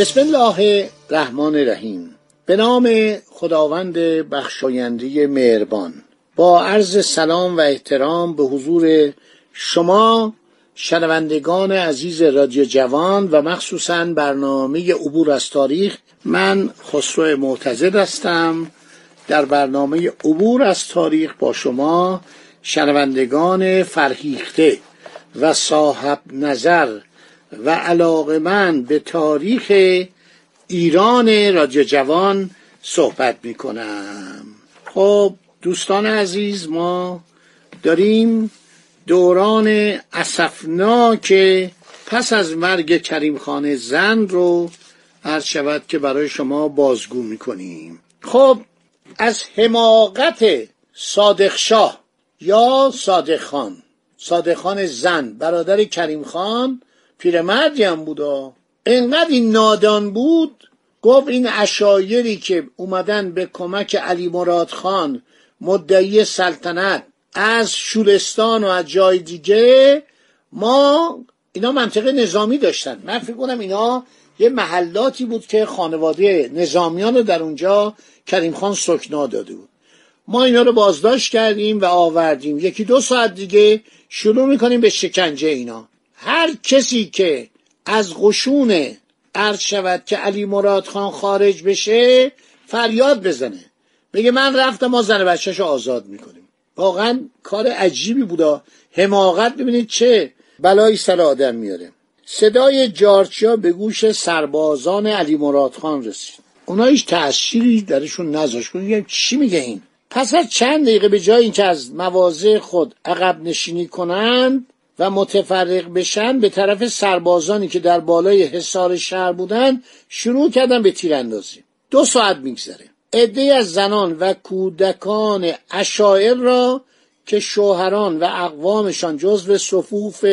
بسم الله الرحمن الرحیم. به نام خداوند بخشاینده مهربان. با عرض سلام و احترام به حضور شما شنوندگان عزیز رادیو جوان و مخصوصا برنامه عبور از تاریخ من خسرو معتزد هستم. در برنامه عبور از تاریخ با شما شنوندگان فرهیخته و صاحب نظر و علاقه من به تاریخ ایران رادیو جوان صحبت می کنم خب دوستان عزیز ما داریم دوران اسفناک پس از مرگ کریم خان زن رو عرض شود که برای شما بازگو می کنیم خب از حماقت صادق شاه یا صادق خان؟ صادق خان زن برادر کریم خان پیرمردی هم بودا انقدر این نادان بود گفت این اشایری که اومدن به کمک علی مراد خان مدعی سلطنت از شورستان و از جای دیگه ما اینا منطقه نظامی داشتن. من فکر کنم اینا یه محلاتی بود که خانواده نظامیان رو در اونجا کریم خان سکنا داده بود. ما اینا رو بازداشت کردیم و آوردیم. یکی دو ساعت دیگه شروع می‌کنیم به شکنجه اینا. هر کسی که از قشون عرض شود که علی مراد خان خارج بشه فریاد بزنه. بگه من رفتم ما زن بچهشو آزاد می‌کنیم. واقعا کار عجیبی بودا حماقت ببینید چه بلایی سر آدم میاره. صدای جارچیا به گوش سربازان علی مراد خان رسید. اونا هیچ تأثیری درشون نذاشت. چی میگه این؟ پس از چند دقیقه به جای اینکه از مواضع خود عقب نشینی کنند و متفرق بشن به طرف سربازانی که در بالای حصار شهر بودن شروع کردن به تیراندازی. دو ساعت میگذره. عده از زنان و کودکان اشاعر را که شوهران و اقوامشان جزو صفوف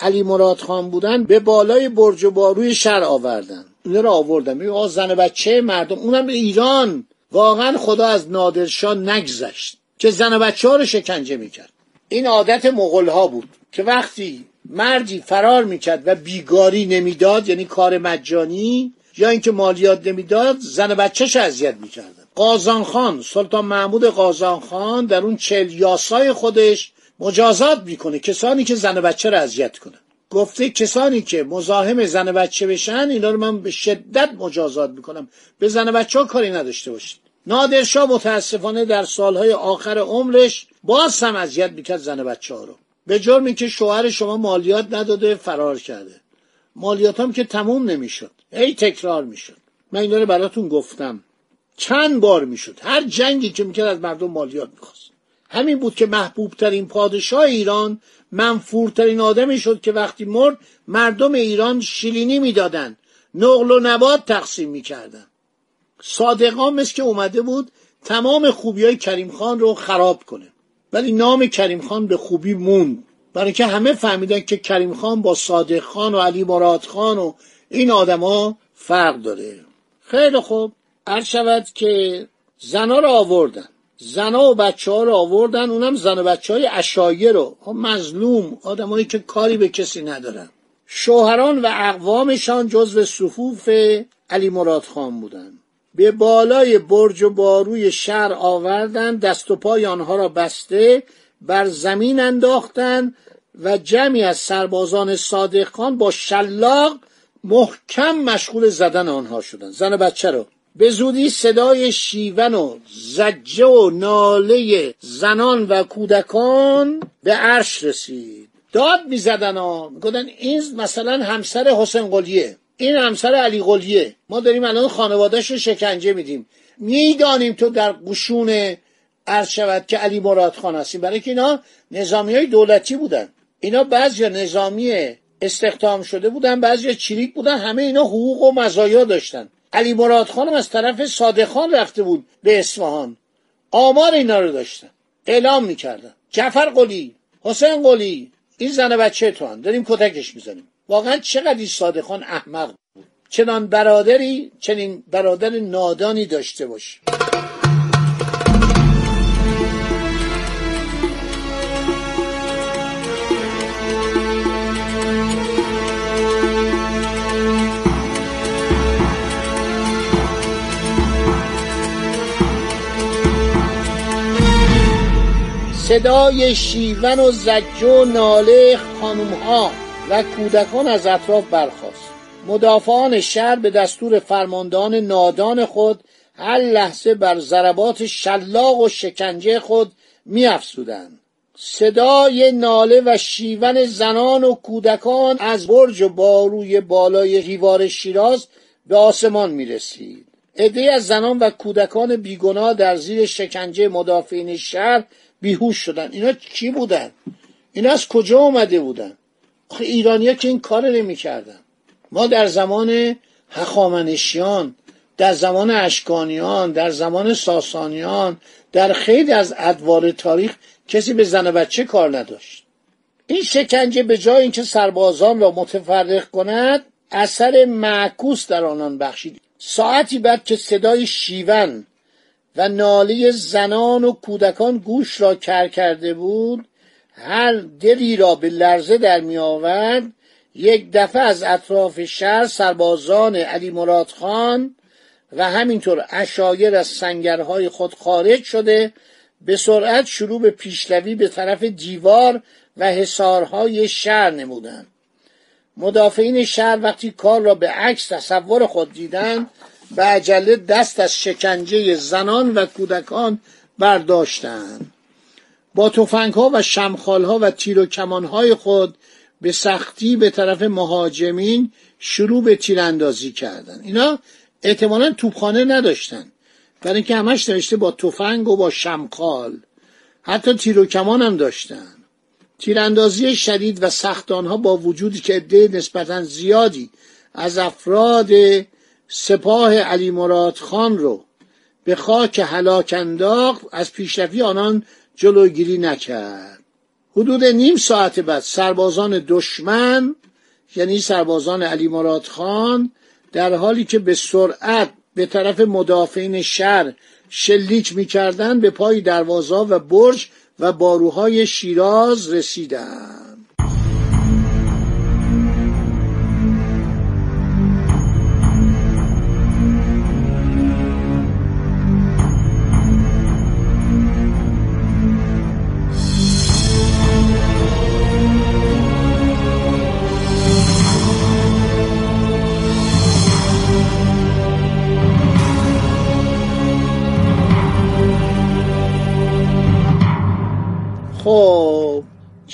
علی مراد خان بودن به بالای برج و باروی شهر آوردن. اینا را آوردن. میگه زن بچه مردم اونم ایران. واقعا خدا از نادرشاه نگذشت. که زن بچه ها رو شکنجه می‌کرد. این عادت مغل ها بود. که وقتی مردی فرار می‌کرد و بیگاری نمی‌داد یعنی کار مجانی یا اینکه مالیات نمی‌داد زن بچهش اذیت می‌کردن. قازان خان سلطان محمود قازان خان در اون چل یاسای خودش مجازات می‌کنه. کسانی که زن بچه رو اذیت کنن. گفته کسانی که مزاحم زن بچه بشن اینا رو من به شدت مجازات می‌کنم. به زن بچه ها کاری نداشته باشید. نادرشاه متاسفانه در سالهای آخر عمرش باز هم اذیت می‌کرد زن بچه ها رو. به جرم که شوهر شما مالیات نداده فرار کرده. مالیات هم که تموم نمی‌شد. ای تکرار می‌شد. من اینا رو براتون گفتم. چند بار می‌شد. هر جنگی که می‌کرد از مردم مالیات می‌خواست. همین بود که محبوب ترین پادشاه ایران منفورترین آدمی شد که وقتی مرد مردم ایران شیلینی می‌دادن. نقل و نبات تقسیم می‌کردن. صادقان مثل که اومده بود تمام خوبی های کریم خان رو خراب کنه. ولی نام کریم خان به خوبی موند. برای که همه فهمیدن که کریم خان با صادق خان و علی مراد خان و این آدما فرق داره. خیلی خوب. هر شود که زنا رو آوردن. زنا و بچه ها رو آوردن. اونم زن و بچه های اشایه رو. خب مظلوم. آدمایی که کاری به کسی ندارن. شوهران و اقوامشان جزو صفوف علی مراد خان بودن. به بالای برج و باروی شهر آوردن دست و پای آنها را بسته بر زمین انداختن و جمعی از سربازان صادق خان با شلاق محکم مشغول زدن آنها شدند. زن بچه رو. به زودی صدای شیون و زجه و ناله زنان و کودکان به عرش رسید. داد می‌زدن ها می‌گفتن این مثلا همسر حسین قلیه. این همسر علی قلیه. ما داریم الان خانوادهش رو شکنجه میدیم. می‌دانیم تو در قشون عرض شود که علی مراد خان هستیم. برای که اینا نظامی های دولتی بودن. اینا بعضی نظامی استخدام شده بودن بعضی چریک بودن. همه اینا حقوق و مزایا داشتن. علی مراد خانم از طرف صادق خان رفته بود به اصفهان. آمار اینا رو داشتن. اعلام می‌کردن. جعفر قلی حسین قلی این زن بچه تو داریم کتکش می‌زنیم. واقعا چقدر این صادق خان احمق بود. چنان برادری چنین برادر نادانی داشته باشه صدای شیون و زج و ناله خانومها و کودکان از اطراف برخاست. مدافعان شهر به دستور فرماندهان نادان خود هر لحظه بر ضربات شلاق و شکنجه خود میافزودند. صدای ناله و شیون زنان و کودکان از برج و باروی بالای دیوار شیراز به آسمان می رسید. عده از زنان و کودکان بیگناه در زیر شکنجه مدافعین شهر بیهوش شدن اینا کی بودن؟ اینا از کجا آمده بودن؟ آخه ایرانیا که این کار نمی‌کردن. ما در زمان هخامنشیان در زمان اشکانیان در زمان ساسانیان در خیلی از ادوار تاریخ کسی به زن بچه کار نداشت. این شکنجه به جای اینکه سربازان را متفرق کند اثر معکوس در آنان بخشید. ساعتی بعد که صدای شیون و ناله زنان و کودکان گوش را کر کرده بود هر دلی را به لرزه در می آورد یک دفعه از اطراف شهر سربازان علی مراد خان و همینطور اشایر از سنگرهای خود خارج شده به سرعت شروع به پیشروی به طرف دیوار و حصارهای شهر نمودند. مدافعین شهر وقتی کار را به عکس تصور خود دیدند به عجله دست از شکنجه زنان و کودکان برداشتند. با تفنگ ها و شمخال ها و تیر و کمان های خود به سختی به طرف مهاجمین شروع به تیراندازی کردند اینا احتمالا توپخانه نداشتن. برای اینکه همش نوشته با تفنگ و با شمخال. حتی تیر و کمان هم داشتن. تیراندازی شدید و سخت آنها با وجودی که عده نسبتا زیادی از افراد سپاه علی مراد خان رو به خاک هلاک انداخت از پیشروی آنان جلوگیری نکرد. حدود نیم ساعت بعد سربازان دشمن یعنی سربازان علی مراد خان در حالی که به سرعت به طرف مدافعین شهر شلیک می‌کردند به پای دروازه و برج و باروهای شیراز رسیدند.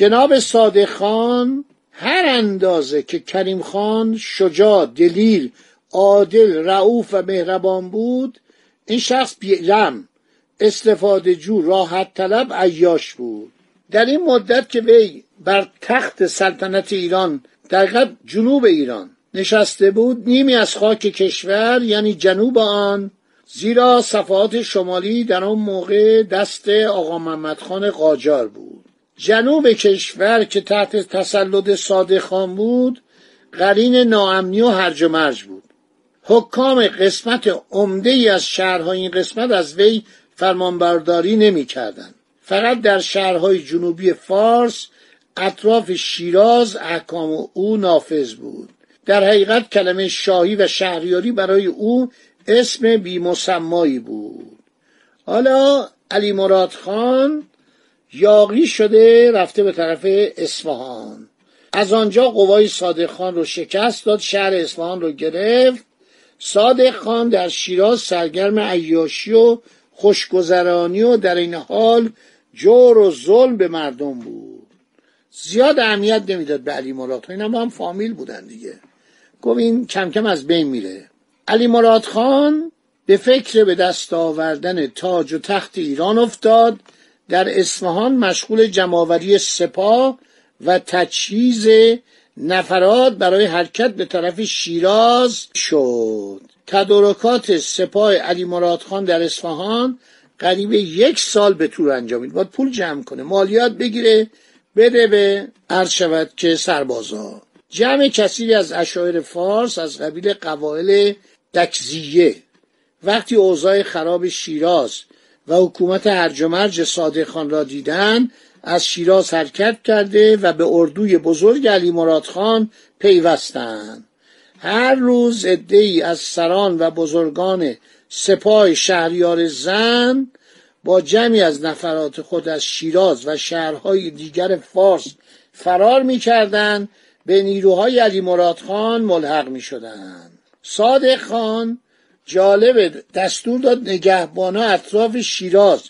جناب صادق خان هر اندازه که کریم خان شجاع دلیر عادل رعوف و مهربان بود این شخص بیرم استفاده جو راحت طلب عیاش بود. در این مدت که وی بر تخت سلطنت ایران در جنوب ایران نشسته بود نیمی از خاک کشور یعنی جنوب آن زیرا صفحات شمالی در آن موقع دست آقا محمد خان قاجار بود. جنوب کشور که تحت تسلط صادق خان بود قرین ناامنی و هرج و مرج بود. حکام قسمت عمده ای از شهرهای این قسمت از وی فرمانبرداری نمی کردن. فقط در شهرهای جنوبی فارس اطراف شیراز احکام او نافذ بود. در حقیقت کلمه شاهی و شهریاری برای او اسم بیمسمایی بود. حالا علی مراد خان یاقی شده رفته به طرف اصفهان. از آنجا قوای صادق خان رو شکست داد شهر اصفهان رو گرفت. صادق خان در شیراز سرگرم عیاشی و خوشگذرانی و در این حال جور و ظلم به مردم بود. زیاد اهمیت نمی‌داد به علی مراد. خان هم فامیل بودن دیگه. گفت این کم کم از بین میره. علی مراد خان به فکر به دست آوردن تاج و تخت ایران افتاد. در اصفهان مشغول جمعآوری سپاه و تجهیز نفرات برای حرکت به طرف شیراز شد. تدارکات سپاه علی مراد خان در اصفهان قریب یک سال به طور انجامید باید پول جمع کنه مالیات بگیره بده به عرض شود که سربازا. جمع کثیری از اشایر فارس از قبیل قبایل دکزیه وقتی اوضاع خراب شیراز و حکومت هرج و مرج صادق خان را دیدن از شیراز حرکت کرده و به اردوی بزرگ علی مراد خان پیوستند هر روز ای از سران و بزرگان سپاه شهریار زن با جمعی از نفرات خود از شیراز و شهرهای دیگر فارس فرار می‌کردند به نیروهای علی مراد خان ملحق می شدن. صادق خان جالب دستور داد نگهبانا اطراف شیراز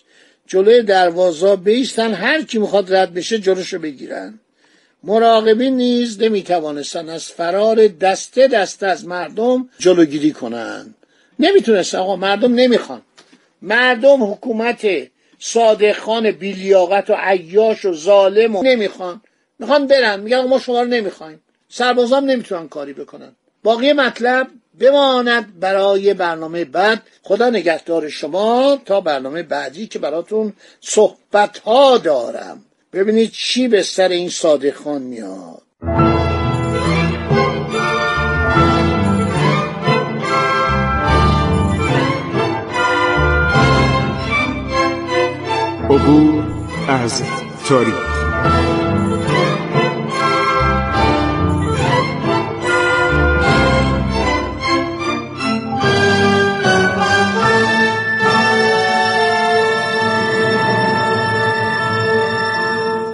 جلوی دروازا بیستن هر کی می‌خواد رد بشه جلوشو بگیرن. مراقبین نیز نمی‌توانستن از فرار دسته دسته از مردم جلوگیری کنند نمی‌تونست آقا مردم نمی‌خوان. مردم حکومت صادق خان بیلیاقت و عیاش و ظالم و نمی‌خوان. می‌خوان برن. میگن ما شما رو نمی‌خوایم. سربازام نمی‌تونن کاری بکنن. باقی مطلب؟ بماند برای برنامه بعد. خدا نگهدار شما تا برنامه بعدی که براتون صحبت ها دارم. ببینید چی به سر این صادق خان میاد. عبور از تاریخ.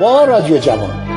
با رادیو جوان.